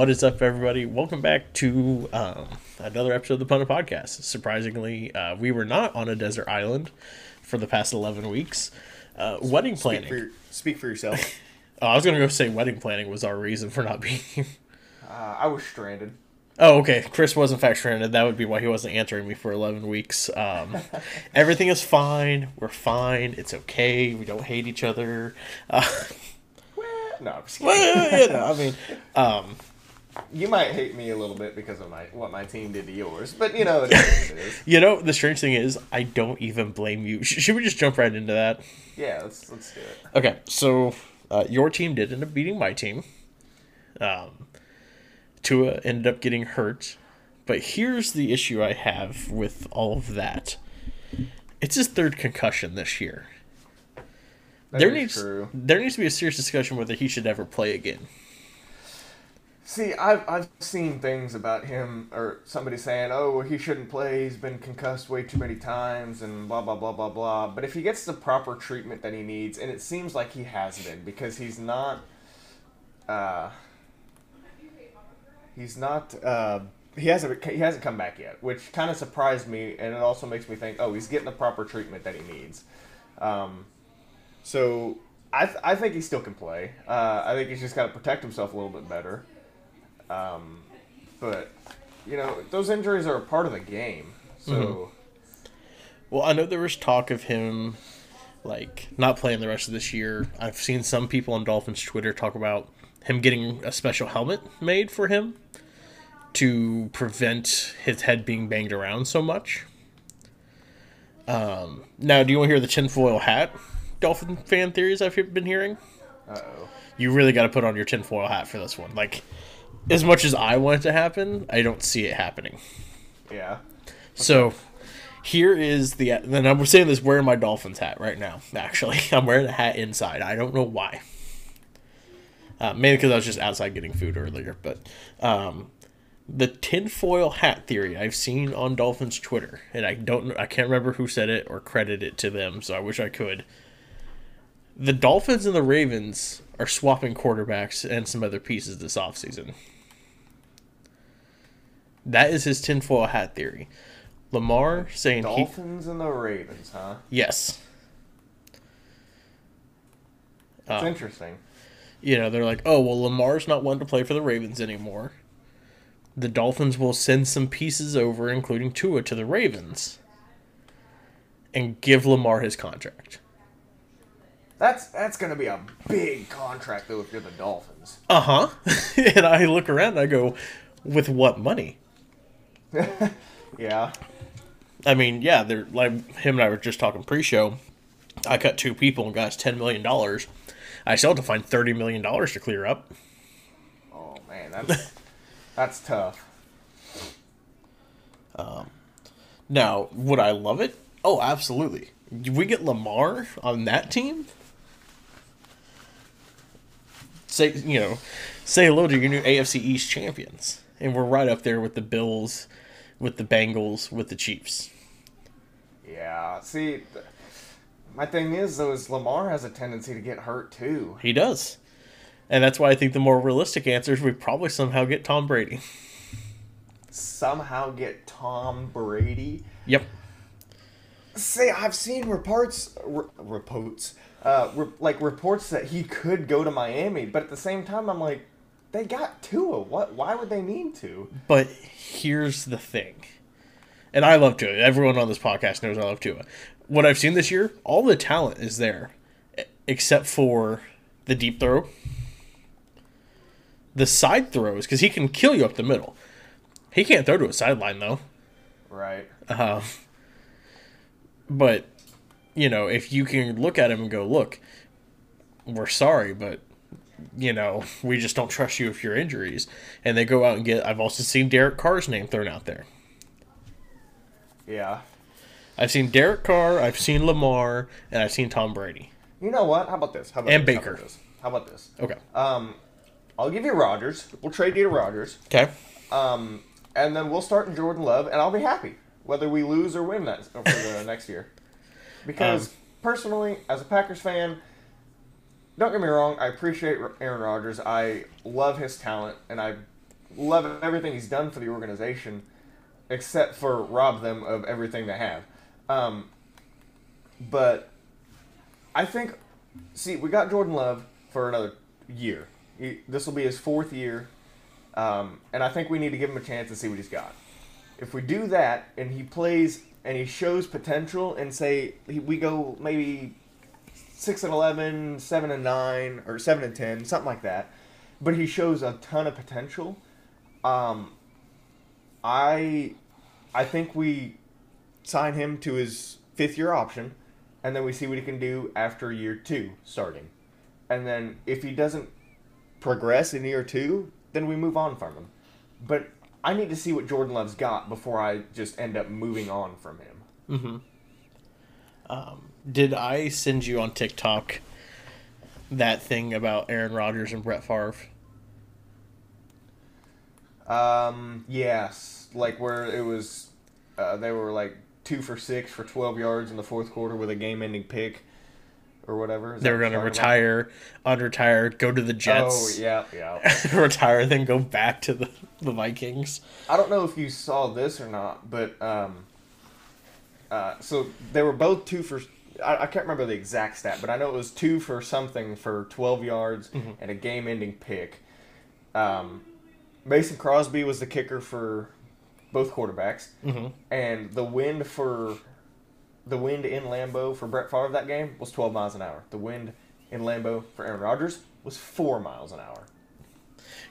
What is up, everybody? Welcome back to um, another episode of the Pundit Podcast. Surprisingly, uh, we were not on a desert island for the past 11 weeks. Uh, wedding planning. Speak for, speak for yourself. Oh, I was going to go say wedding planning was our reason for not being uh, I was stranded. Oh, okay. Chris was in fact stranded. That would be why he wasn't answering me for 11 weeks. Um, everything is fine. We're fine. It's okay. We don't hate each other. Uh, No, I'm just kidding. well, you know, I mean, um, You might hate me a little bit because of my what my team did to yours, but you know it is. What it is. you know, the strange thing is, I don't even blame you. Sh- should we just jump right into that? Yeah, let's let's do it. Okay, so uh, your team did end up beating my team. Um, Tua ended up getting hurt, but here's the issue I have with all of that. It's his third concussion this year. That there needs true. there needs to be a serious discussion whether he should ever play again. See, I've I've seen things about him or somebody saying, "Oh, well, he shouldn't play. He's been concussed way too many times," and blah blah blah blah blah. But if he gets the proper treatment that he needs, and it seems like he has been, because he's not, uh, he's not. Uh, he hasn't he hasn't come back yet, which kind of surprised me, and it also makes me think, oh, he's getting the proper treatment that he needs. Um, so I, th- I think he still can play. Uh, I think he's just got to protect himself a little bit better. Um, but you know those injuries are a part of the game. So Well, I know there was talk of him like not playing the rest of this year. I've seen some people on Dolphins Twitter talk about him getting a special helmet made for him to prevent his head being banged around so much. Um, now, do you want to hear the tinfoil hat Dolphin fan theories I've been hearing? uh oh. You really got to put on your tinfoil hat for this one. Like, as much as I want it to happen, I don't see it happening. Yeah. So here is the then I'm saying this wearing my Dolphins hat right now. Actually, I'm wearing a hat inside. I don't know why. Uh, mainly because I was just outside getting food earlier. But um, the tinfoil hat theory I've seen on Dolphins Twitter, and I don't I can't remember who said it or credit it to them. So I wish I could. The Dolphins and the Ravens are swapping quarterbacks and some other pieces this offseason. That is his tinfoil hat theory. Lamar saying he Dolphins and the Ravens, huh? yes. It's Uh, interesting. you know, they're like, oh well, Lamar's not one to play for the Ravens anymore. The Dolphins will send some pieces over, including Tua, to the Ravens, and give Lamar his contract. That's that's gonna be a big contract though if you're the Dolphins. Uh huh. and I look around and I go, with what money? Yeah. I mean, yeah, they're like him and I were just talking pre-show. I cut two people and got us ten million dollars. I still have to find thirty million dollars to clear up. Oh man, that's that's tough. Um, Now, would I love it? Oh, absolutely. We get Lamar on that team. Say you know, say hello to your new AFC East champions, and we're right up there with the Bills, with the Bengals, with the Chiefs. Yeah. See, th- my thing is though is Lamar has a tendency to get hurt too. He does, and that's why I think the more realistic answer is we probably somehow get Tom Brady. Somehow get Tom Brady. Yep. Say, I've seen reports, re- reports, uh, re- like reports that he could go to Miami, but at the same time, I'm like, they got Tua. What? Why would they need to? But here's the thing. And I love Tua. Everyone on this podcast knows I love Tua. What I've seen this year, all the talent is there, except for the deep throw, the side throws, because he can kill you up the middle. He can't throw to a sideline, though. Right. Um, but, you know, if you can look at him and go, look, we're sorry, but, you know, we just don't trust you with your injuries. And they go out and get, I've also seen Derek Carr's name thrown out there. Yeah. I've seen Derek Carr, I've seen Lamar, and I've seen Tom Brady. You know what? How about this? How about And this? How about this? How about this? Okay. Um, I'll give you Rodgers. We'll trade you to Rodgers. Okay. Um, and then we'll start in Jordan Love, and I'll be happy whether we lose or win that for the next year. Because Um, personally, as a Packers fan, don't get me wrong. I appreciate Aaron Rodgers. I love his talent, and I love everything he's done for the organization, except for rob them of everything they have. Um, but I think, see, we got Jordan Love for another year. This will be his fourth year, um, and I think we need to give him a chance and see what he's got. If we do that and he plays and he shows potential, and say we go maybe six and 11, 7 and nine, or seven and ten, something like that, but he shows a ton of potential. Um, I, I think we sign him to his fifth year option, and then we see what he can do after year two starting. And then if he doesn't progress in year two, then we move on from him. But I need to see what Jordan Love's got before I just end up moving on from him. Mm-hmm. Um, did I send you on TikTok that thing about Aaron Rodgers and Brett Favre? Um, yes, like where it was, uh, they were like two for six for twelve yards in the fourth quarter with a game-ending pick, or whatever. Is They were going to retire, unretire, go to the? Jets, Oh yeah, yeah. retire, then go back to the, the Vikings. I don't know if you saw this or not, but um, uh, so they were both two for. I, I can't remember the exact stat, but I know it was two for something for twelve yards and a game-ending pick. Um, Mason Crosby was the kicker for both quarterbacks, Mm-hmm. and the wind for the wind in Lambeau for Brett Favre that game was twelve miles an hour. The wind in Lambeau for Aaron Rodgers was four miles an hour.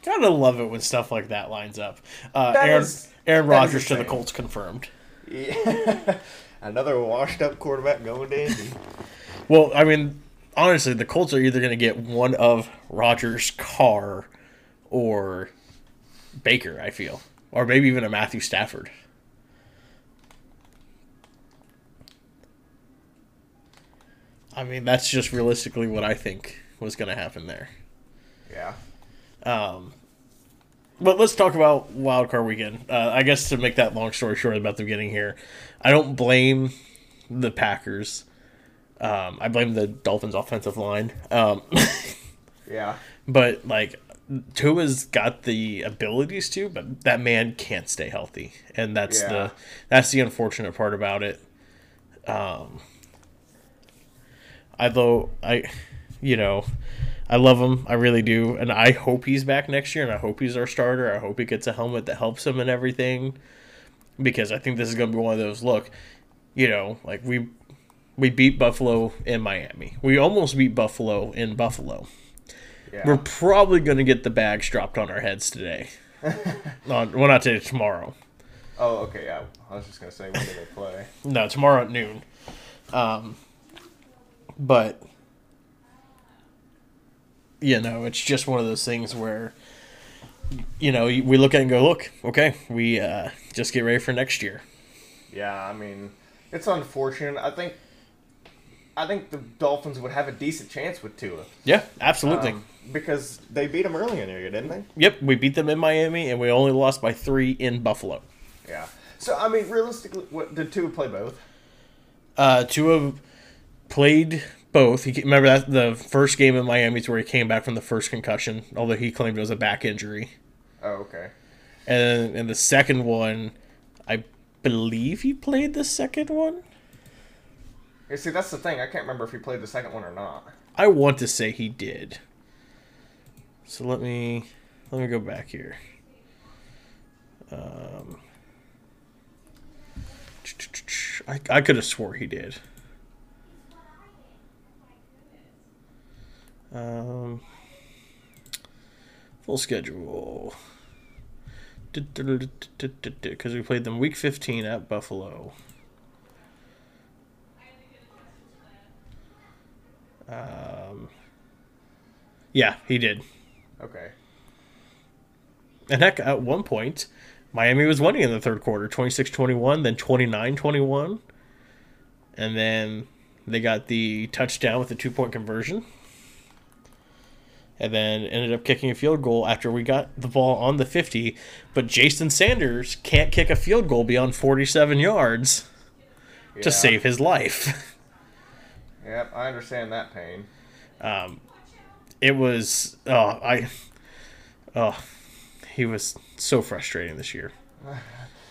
Gotta love it when stuff like that lines up. Uh, That Aaron, is- Aaron Rodgers to the. Colts confirmed. Yeah. Another washed-up quarterback going to Indy. Well, I mean, honestly, the Colts are either going to get one of Rodgers, Carr, or Baker. I feel, or maybe even a Matthew Stafford. I mean, that's just realistically what I think was going to happen there. Yeah. Um, but let's talk about Wild Card Weekend. Uh, I guess to make that long story short about them getting here, I don't blame the Packers. Um, I blame the Dolphins' offensive line. Um, Yeah. but like Tua's got the abilities to, but that man can't stay healthy, and that's Yeah. the that's the unfortunate part about it. Um, although I, you know, I love him, I really do, and I hope he's back next year, and I hope he's our starter. I hope he gets a helmet that helps him and everything, because I think this is gonna be one of those. Look, you know, like we we beat Buffalo in Miami. We almost beat Buffalo in Buffalo. Yeah. We're probably going to get the bags dropped on our heads today. on, well, not today, tomorrow. oh, okay. Yeah. I was just gonna say when do they play? No, tomorrow at noon. Um, but, you know, it's just one of those things where, you know, we look at it and go, look, okay, we uh, just get ready for next year. Yeah. I mean, it's unfortunate. I think. I think the Dolphins would have a decent chance with Tua. Yeah, absolutely. Um, because they beat them early in the year, didn't they? yep, we beat them in Miami, and we only lost by three in Buffalo. Yeah. So I mean, realistically, what did Tua play both? Uh, Tua played both. He remember that the first game in Miami is where he came back from the first concussion, although he claimed it was a back injury. Oh, okay. And in the second one, I believe he played the second one. You see, that's the thing. I can't remember if he played the second one or not. I want to say he did. So let me let me go back here. Um, I, I could have swore he did. Um, full schedule. Because we played them week 15 at Buffalo. Um, yeah, he did. Okay. And heck, at one point, Miami was winning in the third quarter 26 21, then 29 21. And then they got the touchdown with the two point conversion. And then ended up kicking a field goal after we got the ball on the 50. But Jason Sanders can't kick a field goal beyond 47 yards Yeah. to save his life. Yep, I understand that pain. Um, it was oh I oh he was so frustrating this year.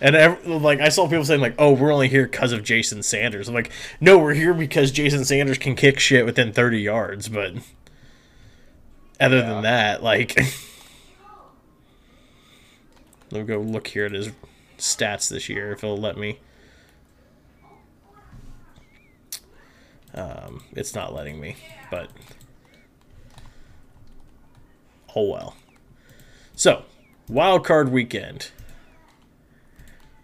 And ev- like I saw people saying like, "Oh, we're only here because of Jason Sanders." I'm like, "No, we're here because Jason Sanders can kick shit within 30 yards." But other Yeah. than that, like, let me go look here at his stats this year if he'll let me. Um, it's not letting me, but oh well. So, wild card weekend.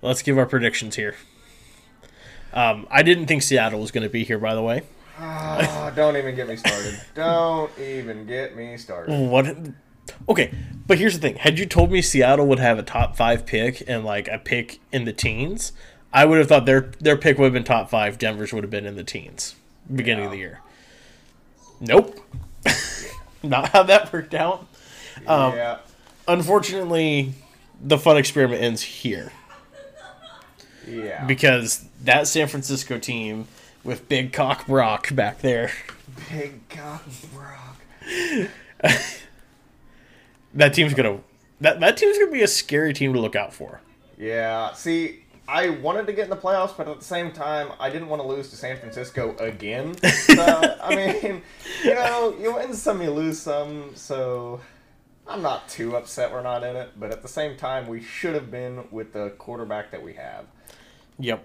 Let's give our predictions here. Um, I didn't think Seattle was going to be here, by the way. Ah, don't even get me started. Don't even get me started. What? Okay, but here's the thing: had you told me Seattle would have a top five pick and like a pick in the teens, I would have thought their their pick would have been top five. Denver's would have been in the teens, beginning of the year. Nope, not how that worked out. Um, yeah. Unfortunately, the fun experiment ends here. Yeah. because that San Francisco team with Big Cock Brock back there, Big cock Brock. that team's gonna that that team's gonna be a scary team to look out for. Yeah. See, I wanted to get in the playoffs, but at the same time, I didn't want to lose to San Francisco again. So, I mean, you know, you win some, you lose some. So, I'm not too upset we're not in it. But at the same time, we should have been with the quarterback that we have. Yep.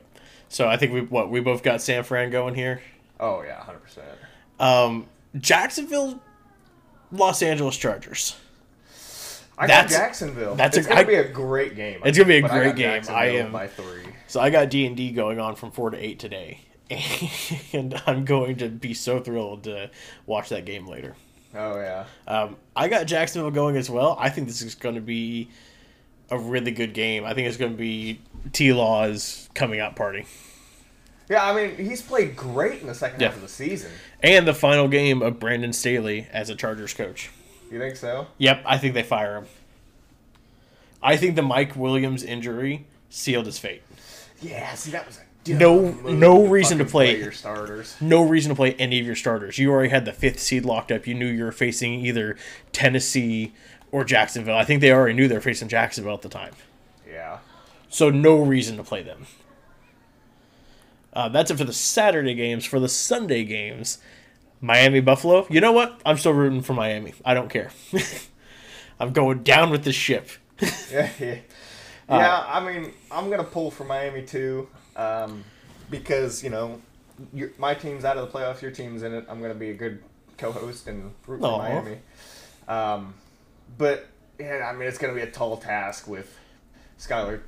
So I think we what we both got San Fran going here. Oh yeah, hundred percent. Um, Jacksonville, Los Angeles Chargers. I That's- got Jacksonville. that's it's a- gonna I- be a great game. It's gonna be a think, but I great game. I am- by three. So I got D and D going on from four to eight today, and I'm going to be so thrilled to watch that game later. Oh yeah. Um, I got Jacksonville going as well. I think this is going to be a really good game. I think it's going to be T Law's coming out party Yeah, I mean, he's played great in the second half of the season. and the final game of Brandon Staley as a Chargers coach. You think so? Yep, I think they fire him. I think the Mike Williams injury sealed his fate. Yeah. See, that was a No- no reason to fucking play. your starters. No reason to play any of your starters. You already had the fifth seed locked up. You knew you were facing either Tennessee or Jacksonville. I think they already knew they're facing Jacksonville at the time. Yeah. So no reason to play them. Uh, that's it for the Saturday games. For the Sunday games, Miami Buffalo. You know what? I'm still rooting for Miami. I don't care. I'm going down with the ship. Yeah. Yeah. Uh, yeah. I mean, I'm gonna pull for Miami too, um, because you know, your, my team's out of the playoffs. Your team's in it. I'm gonna be a good co-host and root for. Miami. Um, but yeah, I mean, it's gonna be a tall task with Skylar,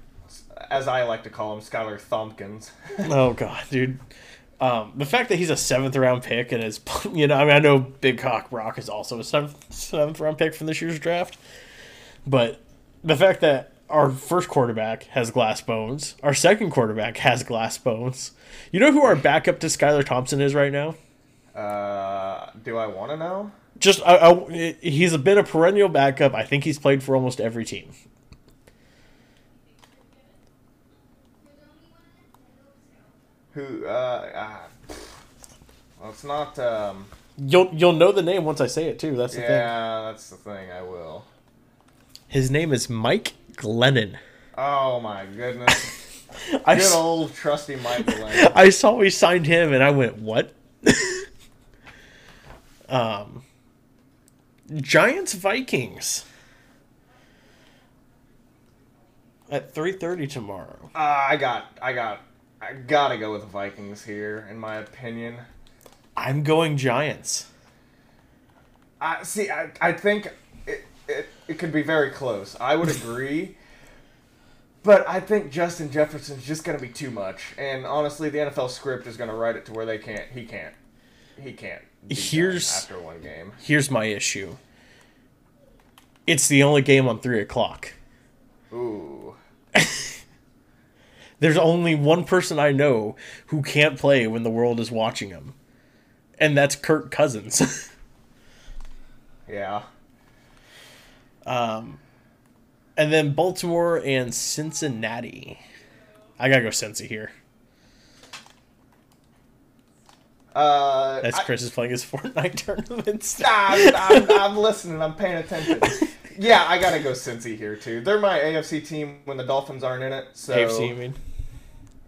as I like to call him, Skylar Thumpkins. oh god, dude. Um, the fact that he's a seventh round pick and is, you know, I mean, I know Big Cock Brock is also a seventh seventh round pick from this year's draft, but the fact that our first quarterback has glass bones, our second quarterback has glass bones. You know who our backup to Skylar Thompson is right now? Uh, do I want to know? Just I, I, he's been a perennial backup. I think he's played for almost every team. Who? Uh, ah, well, it's not. Um, You'll you'll know the name once I say it too. That's the thing. yeah, that's the thing. I will. His name is Mike Glennon. Oh my goodness! I, Good old trusty Mike Delaney. I saw we signed him and I went, what? um, Giants Vikings at three thirty tomorrow. Uh, I got, I got, I gotta go with the Vikings here, in my opinion. I'm going Giants. I see. I, I think it, it, it could be very close. I would agree. But I think Justin Jefferson's just going to be too much, and honestly, the NFL script is going to write it to where they can't. He can't. He can't. Here's- after one game. Here's my issue. It's the only game on three o'clock. Ooh. There's only one person I know who can't play when the world is watching him, and that's Kirk Cousins. Yeah. Um, and then Baltimore and Cincinnati. I gotta go Cincy here. Uh, As I- Chris is playing his Fortnite tournaments. I'm, I'm, I'm listening. I'm paying attention. Yeah, I gotta go Cincy here too. They're my AFC team when the Dolphins aren't in it. So AFC, you mean?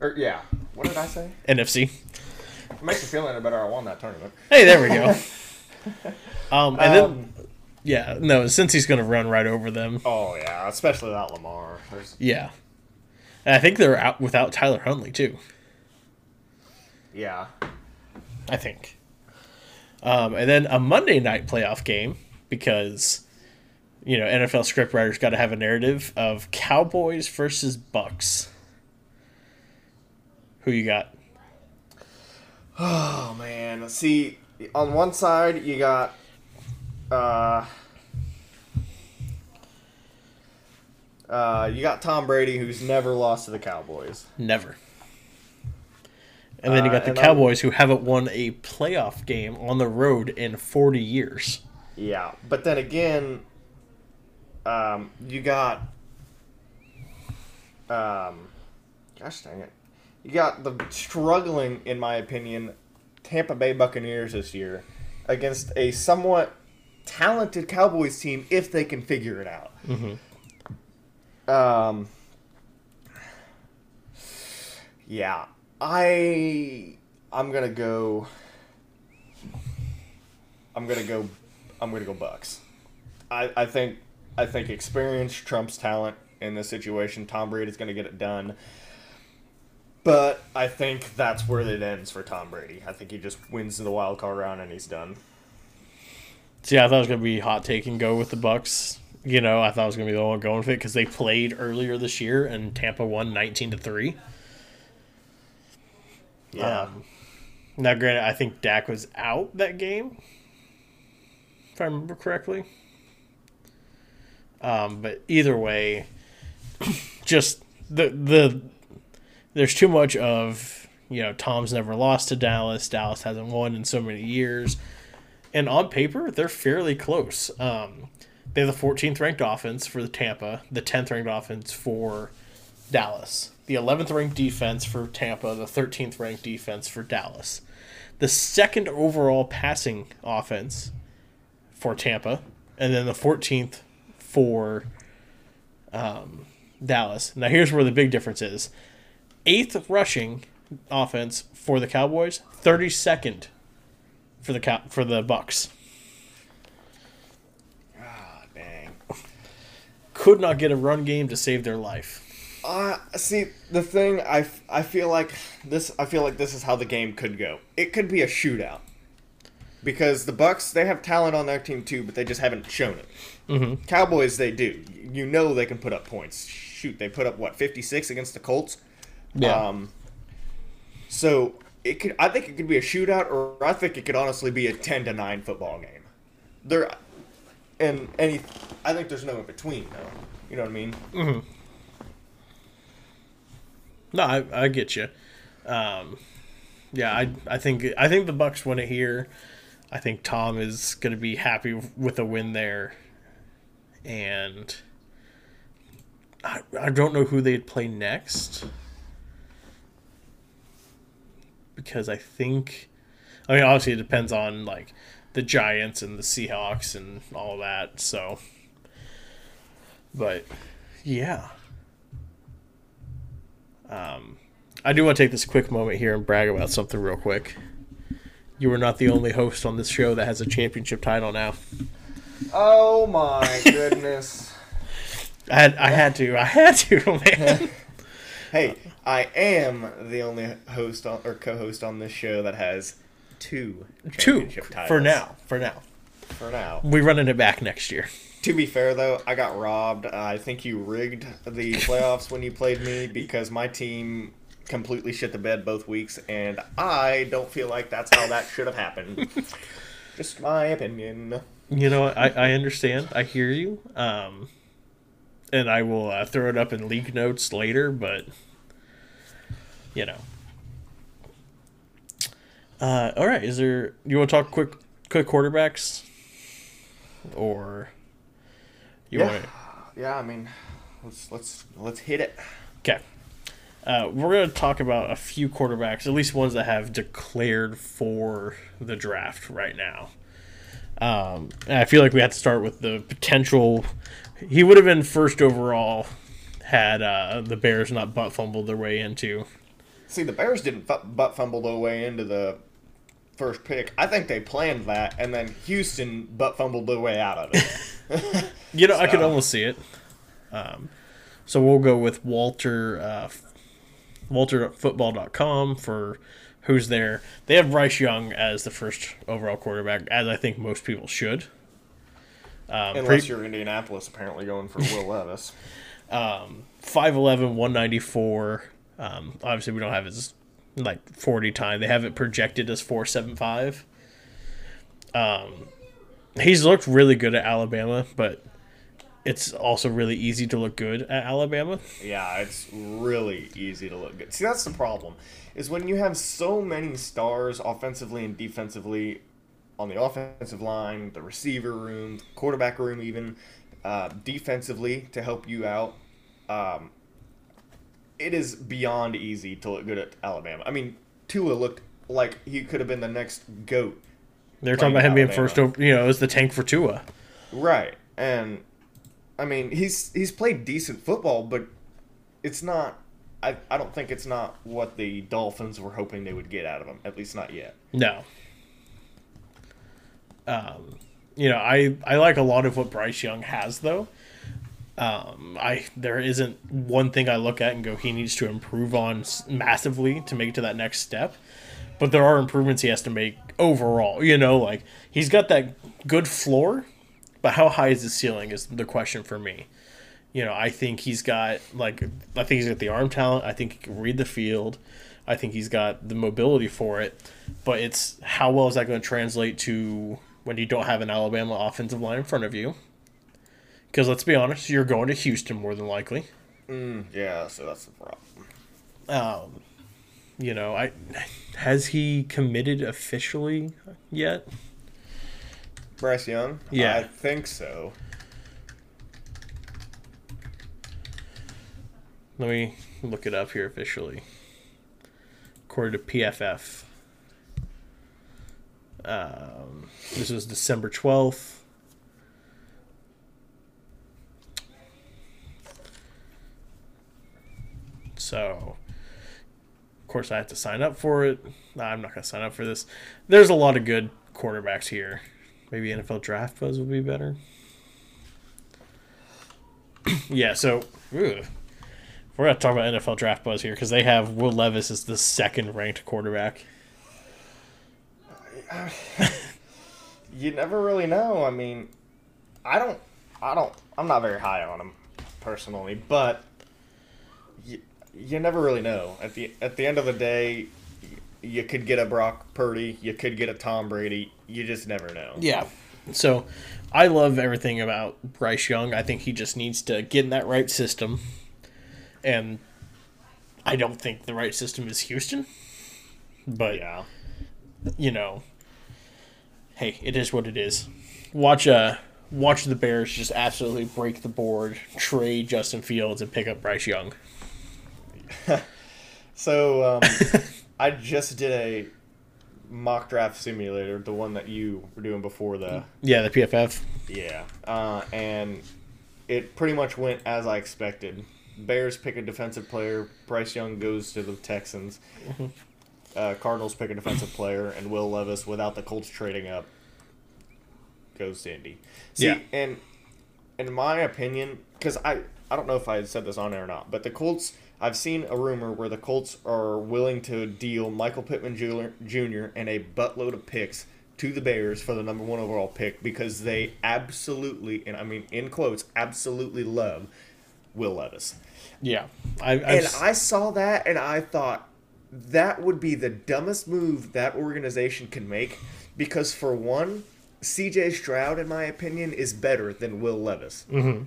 Or, yeah. What did I say? NFC. It makes me feel any better. I won that tournament. Hey, there we go. Um, and then Um, yeah, no, Cincy's gonna run right over them. oh yeah, especially that Lamar. There's, Yeah, and I think they're out without Tyler Huntley too. yeah. I think. Um, and then a Monday night playoff game because you know NFL scriptwriters got to have a narrative of Cowboys versus Bucks. Who you got? Oh man. See, on one side you got uh uh you got Tom Brady who's never lost to the Cowboys. Never. And then you Uh, got the and I- Cowboys who haven't won a playoff game on the road in 40 years. Yeah, but then again, um, you got, um, gosh dang it, you got the struggling, in my opinion, Tampa Bay Buccaneers this year against a somewhat talented Cowboys team if they can figure it out. Um, yeah, I I'm gonna go. I'm gonna go. I'm gonna go Bucks. I, I think I think experience trumps talent in this situation. Tom Brady is gonna get it done. But I think that's where it ends for Tom Brady. I think he just wins the wild card round and he's done. See, I thought it was gonna be hot take and go with the Bucks. You know, I thought I was gonna be the one going with it because they played earlier this year and Tampa won 19 to three. Yeah. Um, now, granted, I think Dak was out that game, if I remember correctly. Um, but either way, just the the there's too much of you know Tom's never lost to Dallas. Dallas hasn't won in so many years, and on paper they're fairly close. Um, they have the 14th ranked offense for the Tampa, the 10th ranked offense for Dallas, the 11th ranked defense for Tampa, the 13th ranked defense for Dallas, the second overall passing offense for Tampa, and then the 14th for um, Dallas. Now, here's where the big difference is eighth rushing offense for the Cowboys, 32nd for the Cow- for the Bucks. Ah, dang. Could not get a run game to save their life. Uh, see, the thing I, f- I feel like this I feel like this is how the game could go. It could be a shootout. Because the Bucks, they have talent on their team too, but they just haven't shown it. Mm-hmm. Cowboys, they do. You know they can put up points. Shoot, they put up what fifty six against the Colts. Yeah. Um, so it could. I think it could be a shootout, or I think it could honestly be a ten to nine football game. There, and any. I think there's no in between though. You know what I mean? No, I, I get you. Um, yeah, I I think I think the Bucks win it here. I think Tom is going to be happy with a win there, and I I don't know who they'd play next because I think I mean obviously it depends on like the Giants and the Seahawks and all that. So, but yeah. Um, I do want to take this quick moment here and brag about something real quick. You are not the only host on this show that has a championship title now. Oh my goodness. I had, I had to, I had to, man. hey, I am the only host on, or co-host on this show that has two Two titles for now. For now, For now. we're running it back next year. To be fair, though, I got robbed. I think you rigged the playoffs when you played me because my team completely shit the bed both weeks, and I don't feel like that's how that should have happened. Just my opinion. You know, I, I understand. I hear you. Um, and I will uh, throw it up in league notes later, but you know. Uh, all right. Is there? You want to talk quick, quick quarterbacks, or you yeah, want? yeah. I mean, let's let's let's hit it. Okay. Uh, we're going to talk about a few quarterbacks, at least ones that have declared for the draft right now. Um, and I feel like we have to start with the potential. He would have been first overall had uh, the Bears not butt fumbled their way into. See, the Bears didn't fu- butt fumble their way into the first pick. I think they planned that, and then Houston butt fumbled their way out of it. You know, I could almost see it. Um, so we'll go with Walter, uh, WalterFootball.com for who's there. They have Bryce Young as the first overall quarterback, as I think most people should. Um, Unless pre- you're Indianapolis, apparently going for Will Levis. 5'11", 194. Um, obviously, we don't have his like 40 time. They have it projected as 475. Um, he's looked really good at Alabama, but it's also really easy to look good at Alabama. Yeah, it's really easy to look good. See, that's the problem. Is when you have so many stars offensively and defensively on the offensive line, the receiver room, quarterback room, even uh, defensively to help you out. Um, it is beyond easy to look good at Alabama. I mean, Tua looked like he could have been the next goat. They're talking about him being first over, you know, as the tank for Tua. Right. And I mean, he's he's played decent football, but it's not I, I don't think it's not what the Dolphins were hoping they would get out of him, at least not yet. No. Um, you know, I I like a lot of what Bryce Young has though. Um, I there isn't one thing I look at and go he needs to improve on massively to make it to that next step. But there are improvements he has to make overall. You know, like he's got that good floor, but how high is his ceiling is the question for me. You know, I think he's got like I think he's got the arm talent. I think he can read the field. I think he's got the mobility for it. But it's how well is that going to translate to when you don't have an Alabama offensive line in front of you? Because let's be honest, you're going to Houston more than likely. Mm, yeah, so that's the problem. Um, you know, I has he committed officially yet? Bryce Young? Yeah. I think so. Let me look it up here officially. According to PFF, um, this was December twelfth. So, of course, I have to sign up for it. I'm not going to sign up for this. There's a lot of good quarterbacks here. Maybe NFL Draft Buzz would be better. yeah, so we're going to talk about NFL Draft Buzz here because they have Will Levis as the second ranked quarterback. You never really know. I mean, I don't, I don't, I'm not very high on him personally, but you, never really know. At the at the end of the day, you could get a Brock Purdy, you could get a Tom Brady. You just never know. Yeah. So I love everything about Bryce Young. I think he just needs to get in that right system. And I don't think the right system is Houston. But, Yeah. you know, hey, it is what it is. Watch uh watch the Bears just absolutely break the board, trade Justin Fields and pick up Bryce Young. So um, I just did a mock draft simulator, the one that you were doing before the Yeah, the PFF. yeah, uh, and it pretty much went as I expected. Bears pick a defensive player. Bryce Young goes to the Texans. Uh, Cardinals pick a defensive player, and Will Levis, without the Colts trading up, goes to Indy. See, Yeah. and in my opinion, because I I don't know if I said this on air or not, but the Colts. I've seen a rumor where the Colts are willing to deal Michael Pittman Jr. And a buttload of picks to the Bears for the number one overall pick because they absolutely, and I mean in quotes, absolutely love Will Levis. Yeah. I And I saw that and I thought that would be the dumbest move that organization can make because for one, CJ Stroud, in my opinion, is better than Will Levis. Mm-hmm.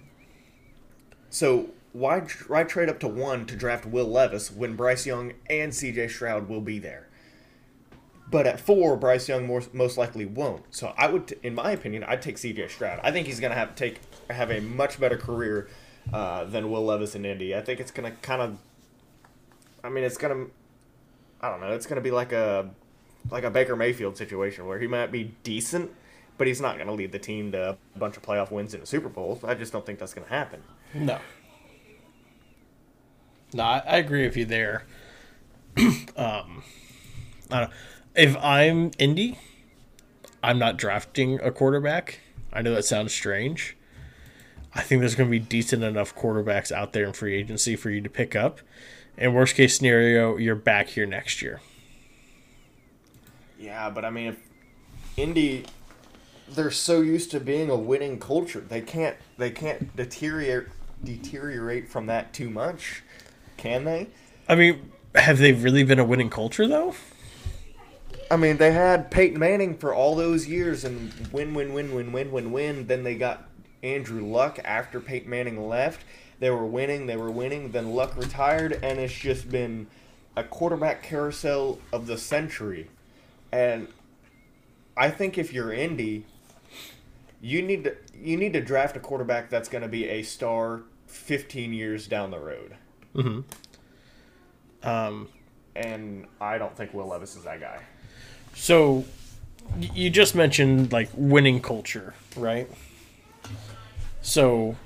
So why why trade up to one to draft Will Levis when Bryce Young and CJ Stroud will be there? But at four, Bryce Young more, most likely won't. So I would, in my opinion, I'd take CJ Stroud. I think he's going to have take have a much better career uh, than Will Levis in Indy. I think it's going to kind of I mean, it's gonna. I don't know. It's gonna be like a like a Baker Mayfield situation where he might be decent, but he's not gonna lead the team to a bunch of playoff wins in a Super Bowl. I just don't think that's gonna happen. No. No, I, I agree with you there. um, I don't, if I'm Indy, I'm not drafting a quarterback. I know that sounds strange. I think there's going to be decent enough quarterbacks out there in free agency for you to pick up. And worst case scenario, you're back here next year. Yeah, but I mean, if Indy, they're so used to being a winning culture, they can't they can't deteriorate deteriorate from that too much, can they? I mean, have they really been a winning culture though? I mean, they had Peyton Manning for all those years and win, win, win, win, win, win, win. Then they got Andrew Luck after Peyton Manning left. They were winning, they were winning. Then Luck retired, and it's just been a quarterback carousel of the century. And I think if you're Indy, you need to you need to draft a quarterback that's going to be a star 15 years down the road. Mm-hmm. Um, And I don't think Will Levis is that guy. So, you just mentioned like winning culture, right? So,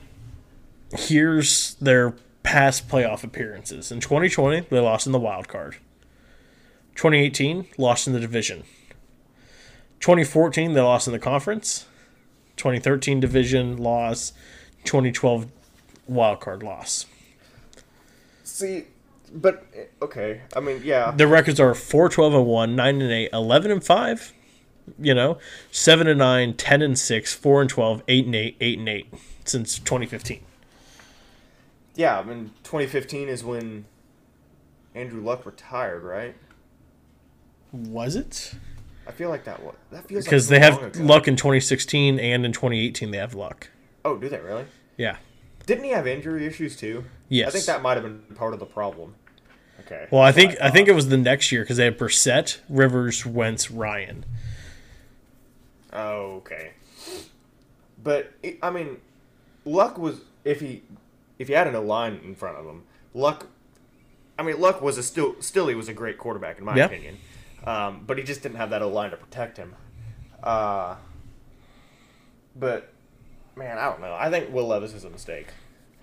here's their past playoff appearances. In 2020, they lost in the wild card. 2018, lost in the division. 2014, they lost in the conference. 2013 division loss. 2012 wild card loss. See, but eh, okay. I mean, yeah. The records are 4 12 and 1, 9 and 8, 11 and 5, you know, 7 and 9, 10 and 6, 4 and 12, 8 and 8, 8 and 8 since 2015. Yeah, I mean, 2015 is when Andrew Luck retired, right? Was it? I feel like that was that feels Because like they so have luck in 2016 and in 2018 they have luck. Oh, do they really? Yeah. Didn't he have injury issues too? Yes. I think that might have been part of the problem. Okay. Well, I think I think it was the next year because they had Brissett, Rivers, Wentz, Ryan. Oh, okay. But I mean, Luck was if he if he had an line in front of him, Luck. I mean, Luck was a still still he was a great quarterback in my Yeah. opinion, um, but he just didn't have that O line to protect him. Uh, but man, I don't know. I think Will Levis is a mistake.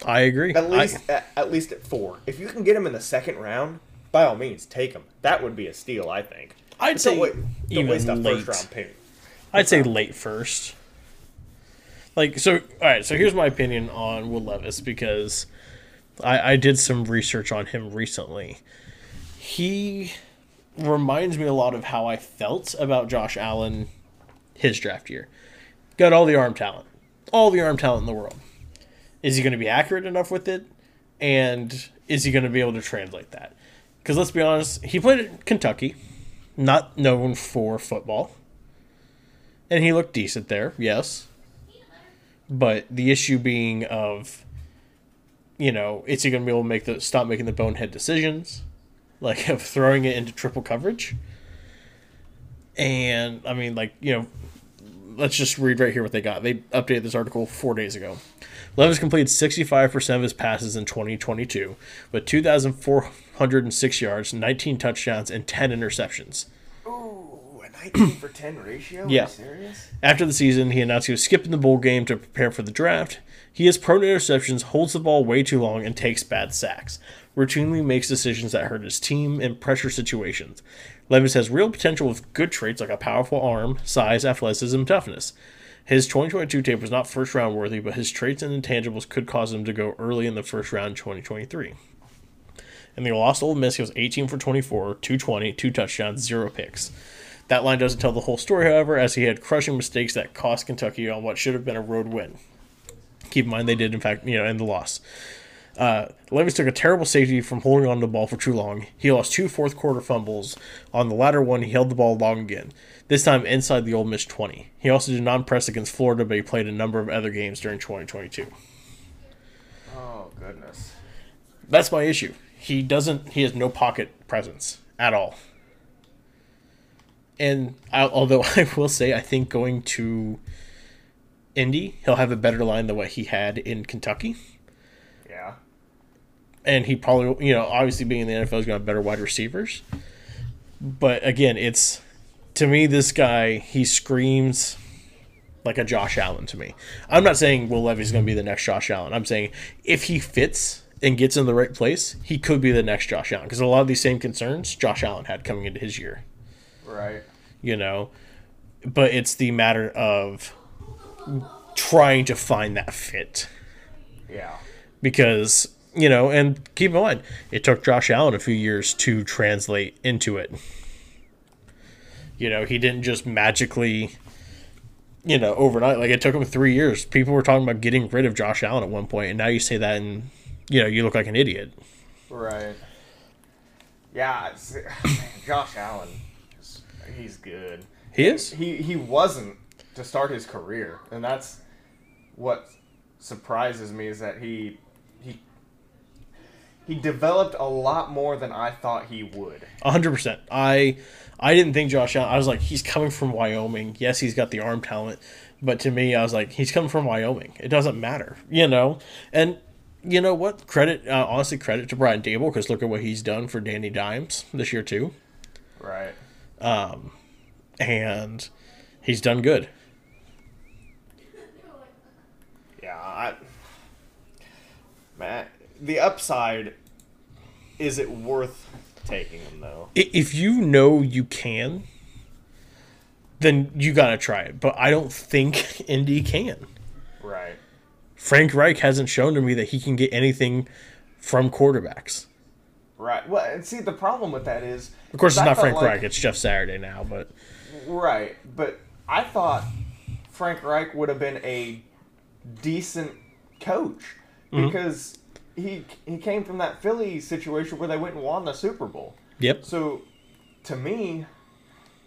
I agree. At I- least at, at least at four. If you can get him in the second round, by all means, take him. That would be a steal, I think. I'd But say don't, don't even waste late. first round pick. I'd say late first. Like so, all right. So here's my opinion on Will Levis because I, I did some research on him recently. He reminds me a lot of how I felt about Josh Allen his draft year. Got all the arm talent, all the arm talent in the world. Is he going to be accurate enough with it, and is he going to be able to translate that? Because let's be honest, he played at Kentucky, not known for football and he looked decent there, yes. But the issue being of, you know, is he going to be able to make the stop making the bonehead decisions, like of throwing it into triple coverage? And I mean, like you know, let's just read right here what they got. They updated this article four days ago. Levis completed 65% of his passes in 2022 with 2,406 yards, 19 touchdowns, and 10 interceptions. Ooh, a 19 for 10 ratio? Yeah. Are you serious? After the season, he announced he was skipping the bowl game to prepare for the draft. He is prone to interceptions, holds the ball way too long, and takes bad sacks. Routinely makes decisions that hurt his team in pressure situations. Levis has real potential with good traits like a powerful arm, size, athleticism, toughness. His 2022 tape was not first round worthy, but his traits and intangibles could cause him to go early in the first round in 2023. And they lost Ole Miss. He was 18 for 24, 220, two touchdowns, zero picks. That line doesn't tell the whole story, however, as he had crushing mistakes that cost Kentucky on what should have been a road win. Keep in mind they did, in fact, you know, end the loss. Uh, Levis took a terrible safety from holding on to the ball for too long. He lost two fourth quarter fumbles. On the latter one, he held the ball long again, this time inside the Ole Miss 20. He also did non press against Florida, but he played a number of other games during 2022. Oh, goodness. That's my issue. He doesn't. He has no pocket presence at all. And I, although I will say, I think going to Indy, he'll have a better line than what he had in Kentucky. Yeah. and he probably you know obviously being in the NFL is going to have better wide receivers. But again, it's to me this guy he screams like a Josh Allen to me. I'm not saying Will Levis is going to be the next Josh Allen. I'm saying if he fits and gets in the right place, he could be the next Josh Allen because a lot of these same concerns Josh Allen had coming into his year. Right. You know, but it's the matter of trying to find that fit Yeah. because you know, and keep in mind, it took Josh Allen a few years to translate into it. You know, he didn't just magically, you know, overnight. Like it took him three years. People were talking about getting rid of Josh Allen at one point, and now you say that, and you know, you look like an idiot. Right. Yeah. It's, man, Josh Allen, he's good. He is. He he wasn't to start his career, and that's what surprises me is that he he he developed a lot more than I thought he would. hundred percent. I I didn't think Josh Allen. I was like, he's coming from Wyoming. Yes, he's got the arm talent, but to me, I was like, he's coming from Wyoming. It doesn't matter, you know. And you know what? Credit, uh, honestly, credit to Brian Daboll because look at what he's done for Danny Dimes this year too, Right. Um, and he's done good. Yeah, I, man, the upside is it worth taking him though? If you know you can, then you gotta try it. But I don't think Indy can. Right. Frank Reich hasn't shown to me that he can get anything from quarterbacks. Right. Well, and see the problem with that is, Of course, it's not Frank like- Reich. It's Jeff Saturday now, but Right, but I thought Frank Reich would have been a decent coach Mm-hmm. because he he came from that Philly situation where they went and won the Super Bowl. yep. So, to me,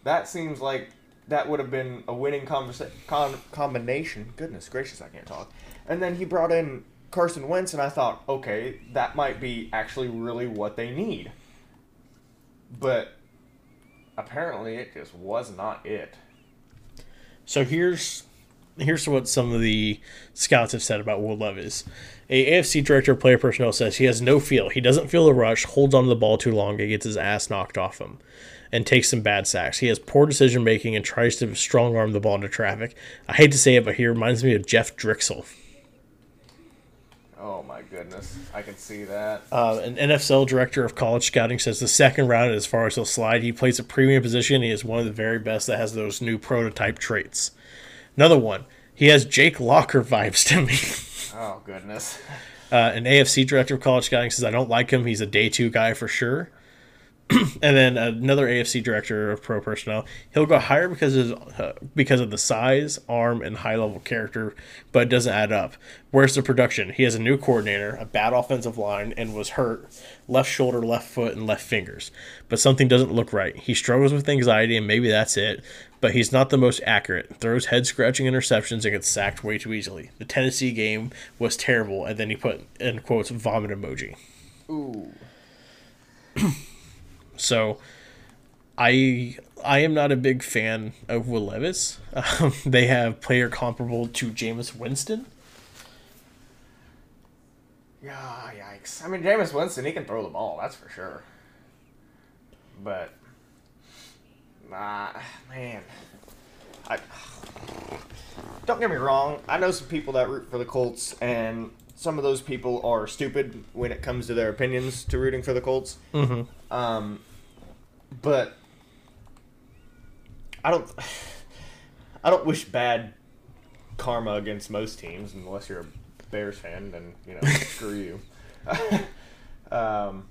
that seems like that would have been a winning conversa- con- combination. Goodness gracious, I can't talk. And then he brought in Carson Wentz, and I thought, okay, that might be actually really what they need. But apparently, it just was not it. So here's here's what some of the scouts have said about Will Levis. A AFC director of player personnel says he has no feel. He doesn't feel the rush, holds onto the ball too long, and gets his ass knocked off him, and takes some bad sacks. He has poor decision making and tries to strong arm the ball into traffic. I hate to say it, but he reminds me of Jeff Driskel. Oh my goodness, I can see that. Uh, an NFL director of college scouting says the second round, as far as he'll slide, he plays a premium position. He is one of the very best that has those new prototype traits. Another one, he has Jake Locker vibes to me. Oh goodness. Uh, an AFC director of college scouting says I don't like him. He's a day two guy for sure. and then another AFC director of pro personnel, he'll go higher because of uh, because of the size, arm, and high level character, but it doesn't add up. Where's the production? He has a new coordinator, a bad offensive line, and was hurt left shoulder, left foot, and left fingers. But something doesn't look right. He struggles with anxiety, and maybe that's it. But he's not the most accurate. Throws head scratching interceptions and gets sacked way too easily. The Tennessee game was terrible, and then he put in quotes vomit emoji. Ooh. So, I I am not a big fan of Will Levis. Um, they have player comparable to Jameis Winston. Yeah, yikes. I mean, Jameis Winston, he can throw the ball, that's for sure. But, nah, man. I, don't get me wrong. I know some people that root for the Colts, and some of those people are stupid when it comes to their opinions to rooting for the Colts. Mm-hmm. Um, but I don't. I don't wish bad karma against most teams, unless you're a Bears fan. Then you know, screw you. um,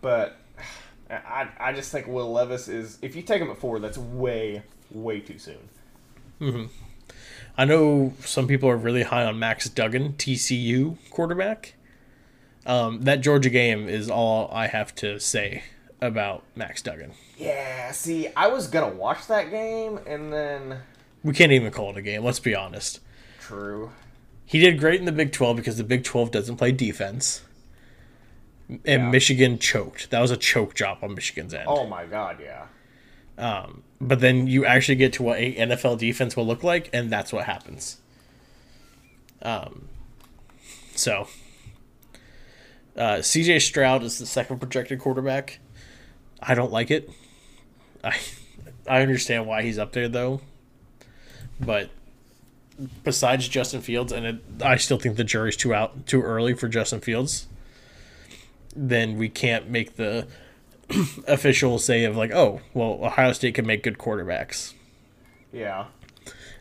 but I, I just think Will Levis is. If you take him at four, that's way, way too soon. I know some people are really high on Max Duggan, TCU quarterback. Um, that Georgia game is all I have to say about Max Duggan. Yeah. See, I was gonna watch that game, and then We can't even call it a game. Let's be honest. true. He did great in the Big 12 because the Big 12 doesn't play defense. And Yeah. Michigan choked. That was a choke job on Michigan's end. Oh my god, yeah. But then you actually get to what a NFL defense will look like, and that's what happens. Um, So, uh, CJ Stroud is the second projected quarterback. I don't like it. I I understand why he's up there though, but besides Justin Fields, and it, I still think the jury's too out too early for Justin Fields. Then we can't make the official say of like, oh, well, Ohio State can make good quarterbacks, Yeah.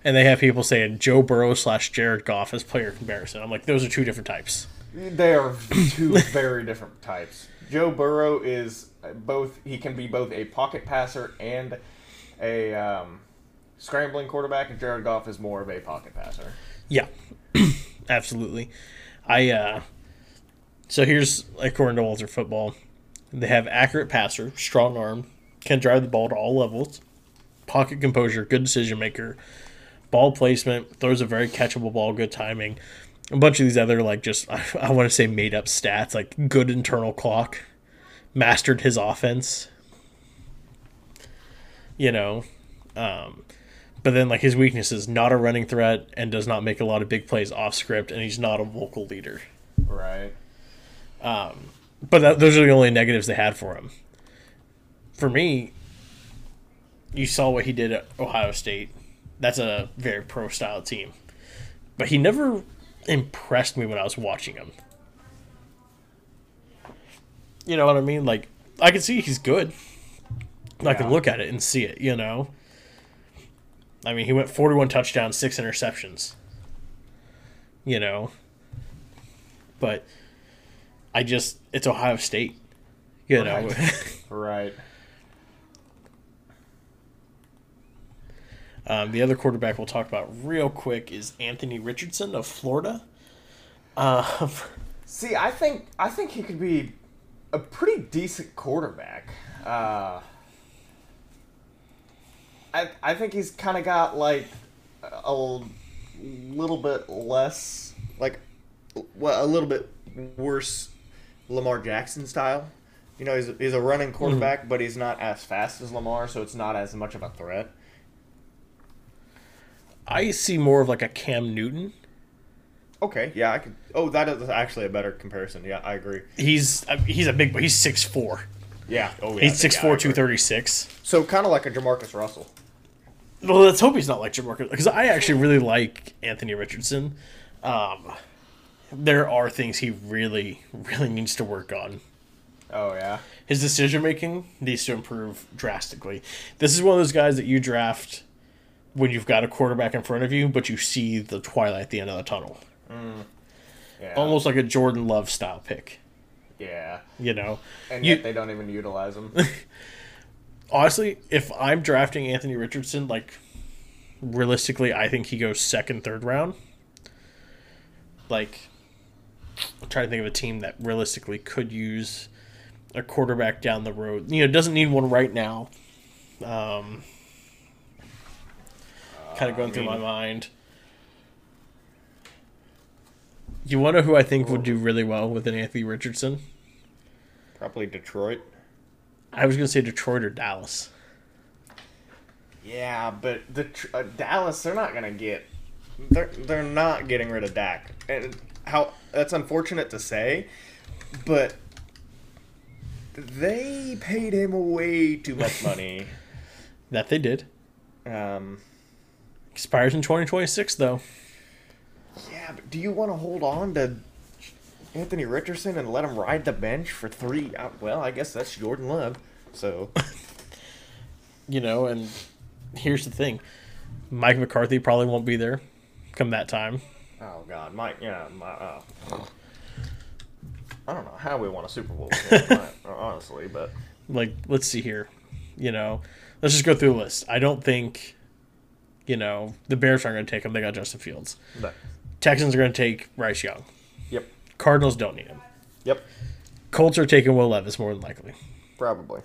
and they have people saying Joe Burrow slash Jared Goff as player comparison. I'm like, those are two different types. They are two very different types. Joe Burrow is both. He can be both a pocket passer and a um, scrambling quarterback, and Jared Goff is more of a pocket passer. Yeah, absolutely. I uh, so here's according to Walter Football, they have accurate passer, strong arm, can drive the ball to all levels, pocket composure, good decision maker, ball placement, throws a very catchable ball, good timing. A bunch of these other like just I, I want to say made up stats like good internal clock, mastered his offense. You know, um, but then like his weakness is not a running threat and does not make a lot of big plays off script, and he's not a vocal leader. Right. Um, but that, those are the only negatives they had for him. For me, you saw what he did at Ohio State. That's a very pro style team, but he never impressed me when I was watching him. You know what I mean? Like I can see he's good. I can look at it and see it. You know. I mean, he went forty-one touchdowns, six interceptions. You know. But I just it's Ohio State. You know. Right. Right. um, the other quarterback we'll talk about real quick is Anthony Richardson of Florida. Um, See, I think I think he could be a pretty decent quarterback. Uh, I I think he's kind of got like a little bit less, like, well, a little bit worse Lamar Jackson style. You know, he's he's a running quarterback, but he's not as fast as Lamar, so it's not as much of a threat. I see more of like a Cam Newton. Okay, yeah, I could. Oh, that is actually a better comparison. Yeah, I agree. He's uh, he's a big boy. He's six four. Yeah. Oh, yeah. He's six yeah, four, agree. two thirty six. So kind of like a Jamarcus Russell. Well, let's hope he's not like Jamarcus because I actually really like Anthony Richardson. Um, there are things he really, really needs to work on. Oh yeah. His decision making needs to improve drastically. This is one of those guys that you draft when you've got a quarterback in front of you, but you see the twilight at the end of the tunnel. Mm, yeah. Almost like a Jordan Love style pick. Yeah. You know, And You- yet they don't even utilize him. honestly, if I'm drafting Anthony Richardson, like realistically, I think he goes second, third round. Like, I'm trying to think of a team that realistically could use a quarterback down the road. You know, doesn't need one right now. Um, kind of going through my mind. You want to know who I think would do really well with an Anthony Richardson? Probably Detroit. I was going to say Detroit or Dallas. Yeah, but the uh, Dallas, they're not gonna get. They're they're not getting rid of Dak. And how that's unfortunate to say, but they paid him way too much money. That they did. um, Expires in 2026, though. yeah, but do you want to hold on to Anthony Richardson and let him ride the bench for three? Uh, well, I guess that's Jordan Love. So You know, and here's the thing Mike McCarthy probably won't be there come that time. Oh God, Mike. Yeah, my. Uh, I don't know how we won a Super Bowl, honestly, but Like, let's see here. You know, let's just go through the list. I don't think, you know, the Bears aren't going to take him. They got Justin Fields. but Texans are going to take Bryce Young. yep, Cardinals don't need him. yep, Colts are taking Will Levis more than likely. probably.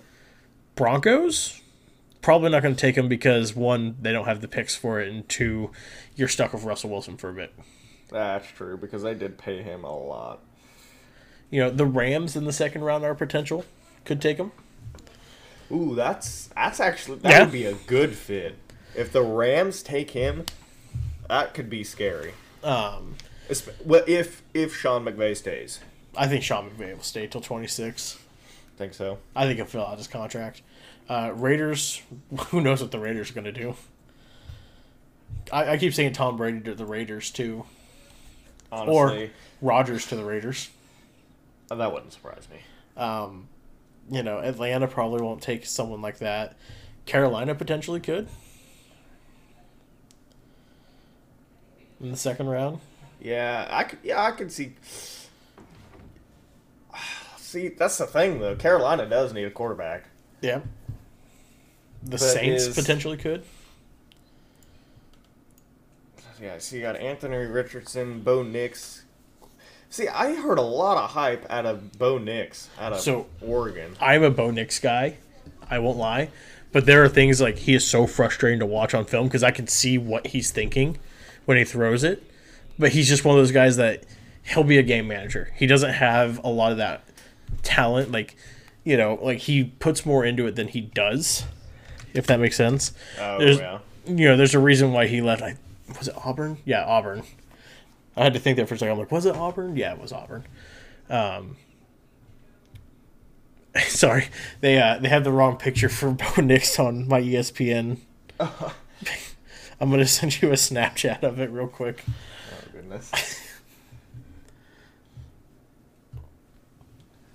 Broncos probably not going to take him because one, they don't have the picks for it, and two, you're stuck with Russell Wilson for a bit. That's true because they did pay him a lot. You know, the Rams in the second round are potential. Could take him. Ooh, that's that's actually that Yeah. would be a good fit. If the Rams take him, that could be scary. Um, Well, if if Sean McVay stays, I think Sean McVay will stay till 26. think so. I think he'll fill out his contract. Uh, Raiders, who knows what the Raiders are going to do? I, I keep saying Tom Brady to the Raiders too, Honestly, or Rodgers to the Raiders. that wouldn't surprise me. Um, you know, Atlanta probably won't take someone like that. Carolina potentially could in the second round. Yeah, I could. Yeah, I could see. See, that's the thing though. Carolina does need a quarterback. Yeah. The But Saints is- potentially could. Yeah, so you got Anthony Richardson, Bo Nix. See, I heard a lot of hype out of Bo Nix out of So- Oregon. I'm a Bo Nix guy. I won't lie. But there are things like he is so frustrating to watch on film because I can see what he's thinking when he throws it. But he's just one of those guys that he'll be a game manager. He doesn't have a lot of that talent. Like, you know, like he puts more into it than he does, if that makes sense. Oh There's- yeah. You know, there's a reason why he left. I was it Auburn? Yeah, Auburn. I had to think there for a second. I'm like, was it Auburn? Yeah, it was Auburn. Um, sorry, they uh, they had the wrong picture for Bo Nix on my ESPN. I'm gonna send you a Snapchat of it real quick. Oh goodness.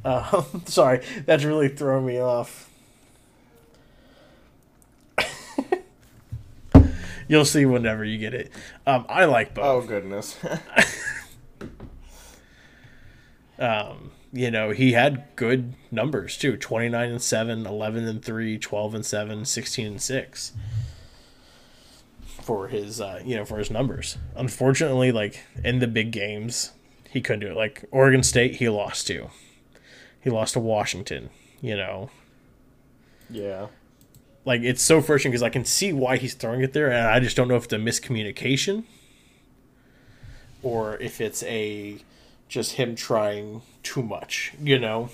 Uh, sorry, that's really throwing me off. You'll see whenever you get it. Um, I like Bo. oh goodness. um, you know, he had good numbers too 29 and 7, 11 and 3, 12 and 7, 16 and 6 for his uh, you know, for his numbers. Unfortunately, like in the big games, he couldn't do it. Like Oregon State, he lost to. He lost to Washington, you know. yeah. Like it's so frustrating because I can see why he's throwing it there, and I just don't know if it's a miscommunication or if it's a just him trying too much. You know,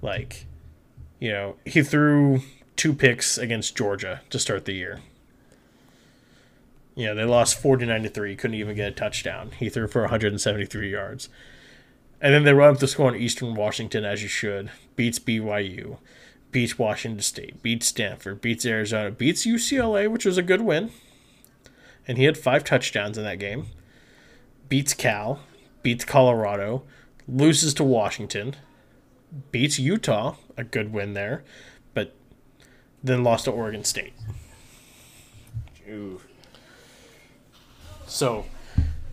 like you know he threw two picks against Georgia to start the year. You know they lost forty nine to three, couldn't even get a touchdown. He threw for one hundred and seventy three yards. And then they run up the score on Eastern Washington as you should. Beats BYU beats Washington State, beats Stanford, beats Arizona, beats UCLA, which was a good win. And he had five touchdowns in that game. Beats Cal, beats Colorado, loses to Washington, beats Utah, a good win there, but then lost to Oregon State. Ooh. So,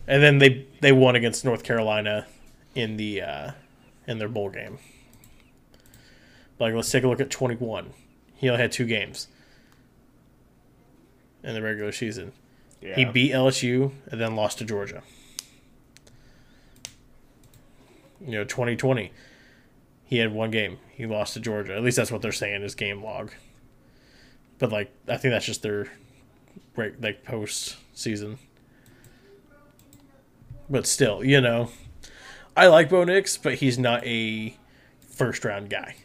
and then they they won against North Carolina in the uh, in their bowl game. Like, let's take a look at twenty one. He only had two games in the regular season. Yeah. He beat LSU and then lost to Georgia. You know, twenty twenty. He had one game. He lost to Georgia. At least that's what they're saying in his game log. But like, I think that's just their break, like post season. But still, you know, I like Bo Nix, but he's not a first round guy.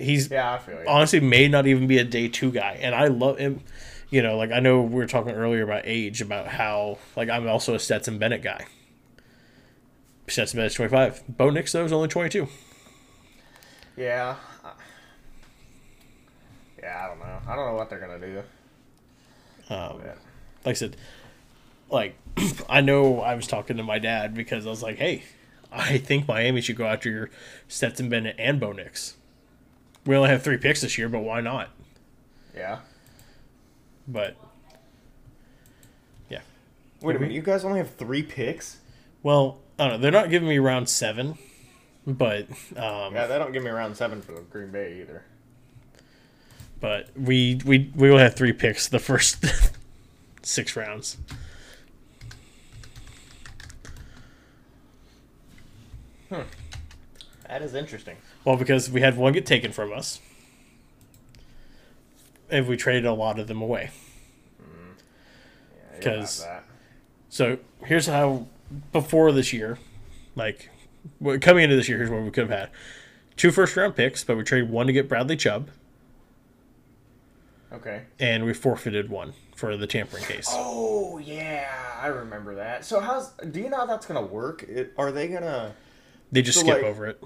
He's Yeah, I feel you. honestly may not even be a day two guy, and I love him. You know, like I know we were talking earlier about age, about how like I'm also a Stetson Bennett guy. Stetson Bennett's 25. Bo Nix though is only 22. Yeah. Yeah, I don't know. I don't know what they're gonna do. Um, Yeah. like I said, like I know I was talking to my dad because I was like, hey, I think Miami should go after your Stetson Bennett and Bo Nix. We only have three picks this year, but why not? Yeah. But yeah, Wait a minute. You guys only have three picks? well, I don't know. They're not giving me round seven, but um, Yeah, they don't give me round seven for Green Bay either. but we we we will have three picks the first six rounds. That is interesting. Well, because we had one get taken from us, and we traded a lot of them away. Mm. Yeah, you'll have 'Cause- that. So here's how before this year, like coming into this year, here's what we could have had: two first round picks, but we traded one to get Bradley Chubb, Okay. and we forfeited one for the tampering case. Oh yeah, I remember that. So how's do you know how that's gonna work? It, are they gonna They just So, skip like- over it.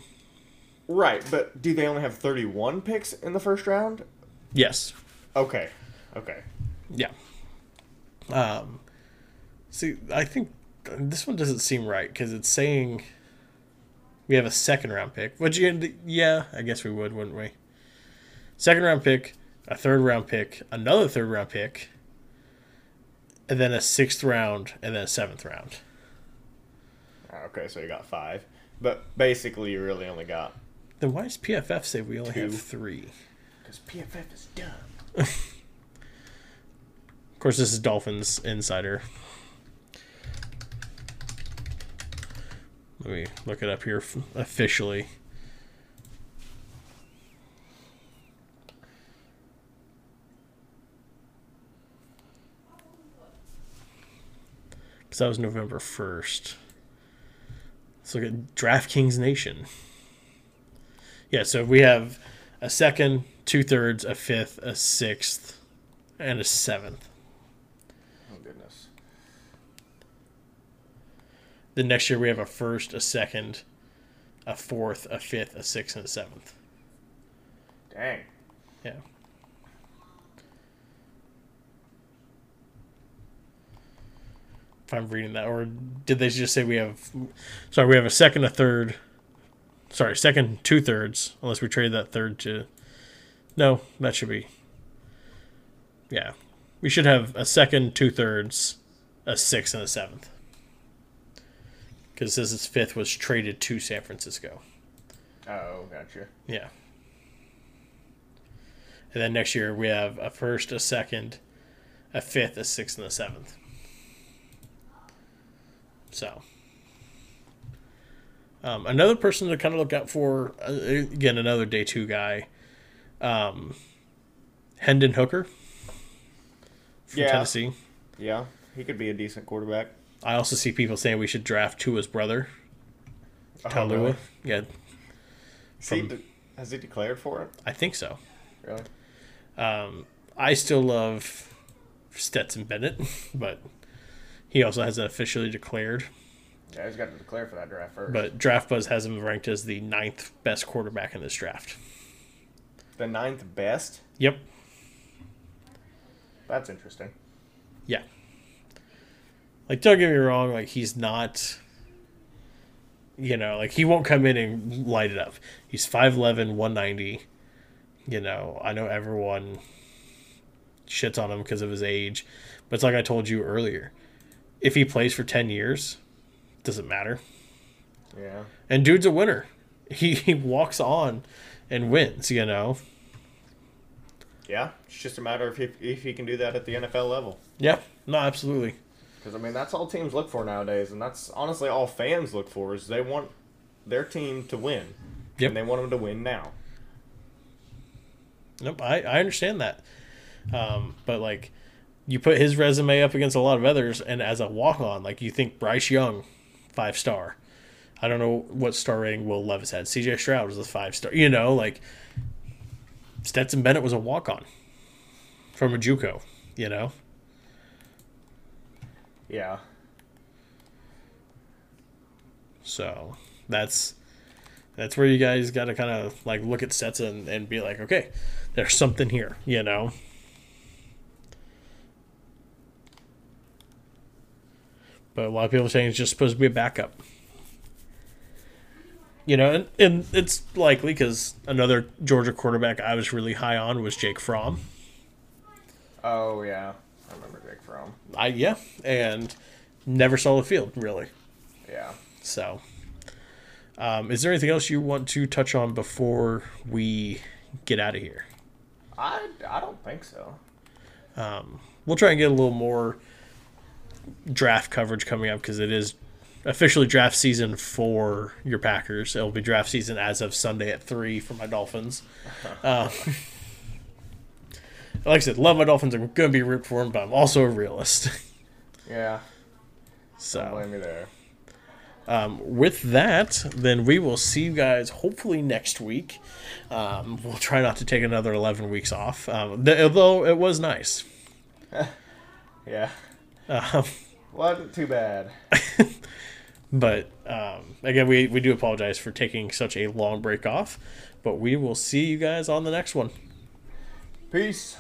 right? But do they only have thirty one picks in the first round? Yes. Okay, okay. Yeah. Um, see, I think this one doesn't seem right because it's saying we have a second round pick. Would you? Yeah, I guess we would, wouldn't we? Second round pick, a third round pick, another third round pick, and then a sixth round, and then a seventh round. Okay, so you got five, but basically you really only got Then why does PFF say we only Two. have three? because PFF is dumb. Of course, this is Dolphins Insider. Let me look it up here officially. Because that was November 1st. Let's look at DraftKings Nation. Yeah, so we have a second, two thirds, a fifth, a sixth, and a seventh. Oh goodness. Then next year we have a first, a second, a fourth, a fifth, a sixth, and a seventh. Dang. Yeah. If I'm reading that, or did they just say we have? Sorry, we have a second, a third. Sorry, second, two thirds. Unless we trade that third to. No, that should be. Yeah, we should have a second, two thirds, a sixth, and a seventh. Because this says its fifth was traded to San Francisco. Oh, gotcha. Yeah. And then next year we have a first, a second, a fifth, a sixth, and a seventh. So, um, another person to kind of look out for, uh, again, another day two guy, um, Hendon Hooker from Yeah. Tennessee. Yeah, he could be a decent quarterback. I also see people saying we should draft Tua's brother, Taulia. Oh, really? Yeah, Has he de- has he declared for it? I think so. Really? Um, I still love Stetson Bennett, but he also hasn't officially declared. Yeah, he's got to declare for that draft first. But DraftBuzz has him ranked as the ninth best quarterback in this draft. the ninth best. Yep. That's interesting. Yeah. Like, don't get me wrong. Like, he's not. You know, like he won't come in and light it up. He's 5'11", 190. You know, I know everyone shits on him because of his age, but it's like I told you earlier. If he plays for ten years, doesn't matter. Yeah. And dude's a winner. He he walks on and wins. You know. Yeah, it's just a matter of if, if he can do that at the NFL level. Yeah. No, absolutely. Because I mean, that's all teams look for nowadays, and that's honestly all fans look for is they want their team to win, Yep. and they want them to win now. Nope, I, I understand that. Um, but like you put his resume up against a lot of others and as a walk on, like you think Bryce Young, five star. I don't know what star rating Will Levis had. CJ Stroud was a five star. You know, like Stetson Bennett was a walk on from a JUCO, you know? Yeah. So that's that's where you guys got to kind of like look at Stetson and be like, okay, there's something here, you know. But a lot of people are saying it's just supposed to be a backup. You know, and, and it's likely because another Georgia quarterback I was really high on was Jake Fromm. Oh yeah, I remember Jake Fromm. I yeah, and never saw the field really. Yeah. So, um, is there anything else you want to touch on before we get out of here? I, I don't think so. We'll try and get a little more draft coverage coming up because it is officially draft season for your Packers. It'll be draft season as of Sunday at three for my Dolphins. Uh, like I said, love my Dolphins. I'm going to be root for them, but I'm also a realist. Yeah. Don't So. blame me there. Um, with that, then we will see you guys hopefully next week. Um, we'll try not to take another 11 weeks off, um, th- although it was nice. Yeah. Um, wasn't too bad. But um, again, we, we do apologize for taking such a long break off. But we will see you guys on the next one. Peace.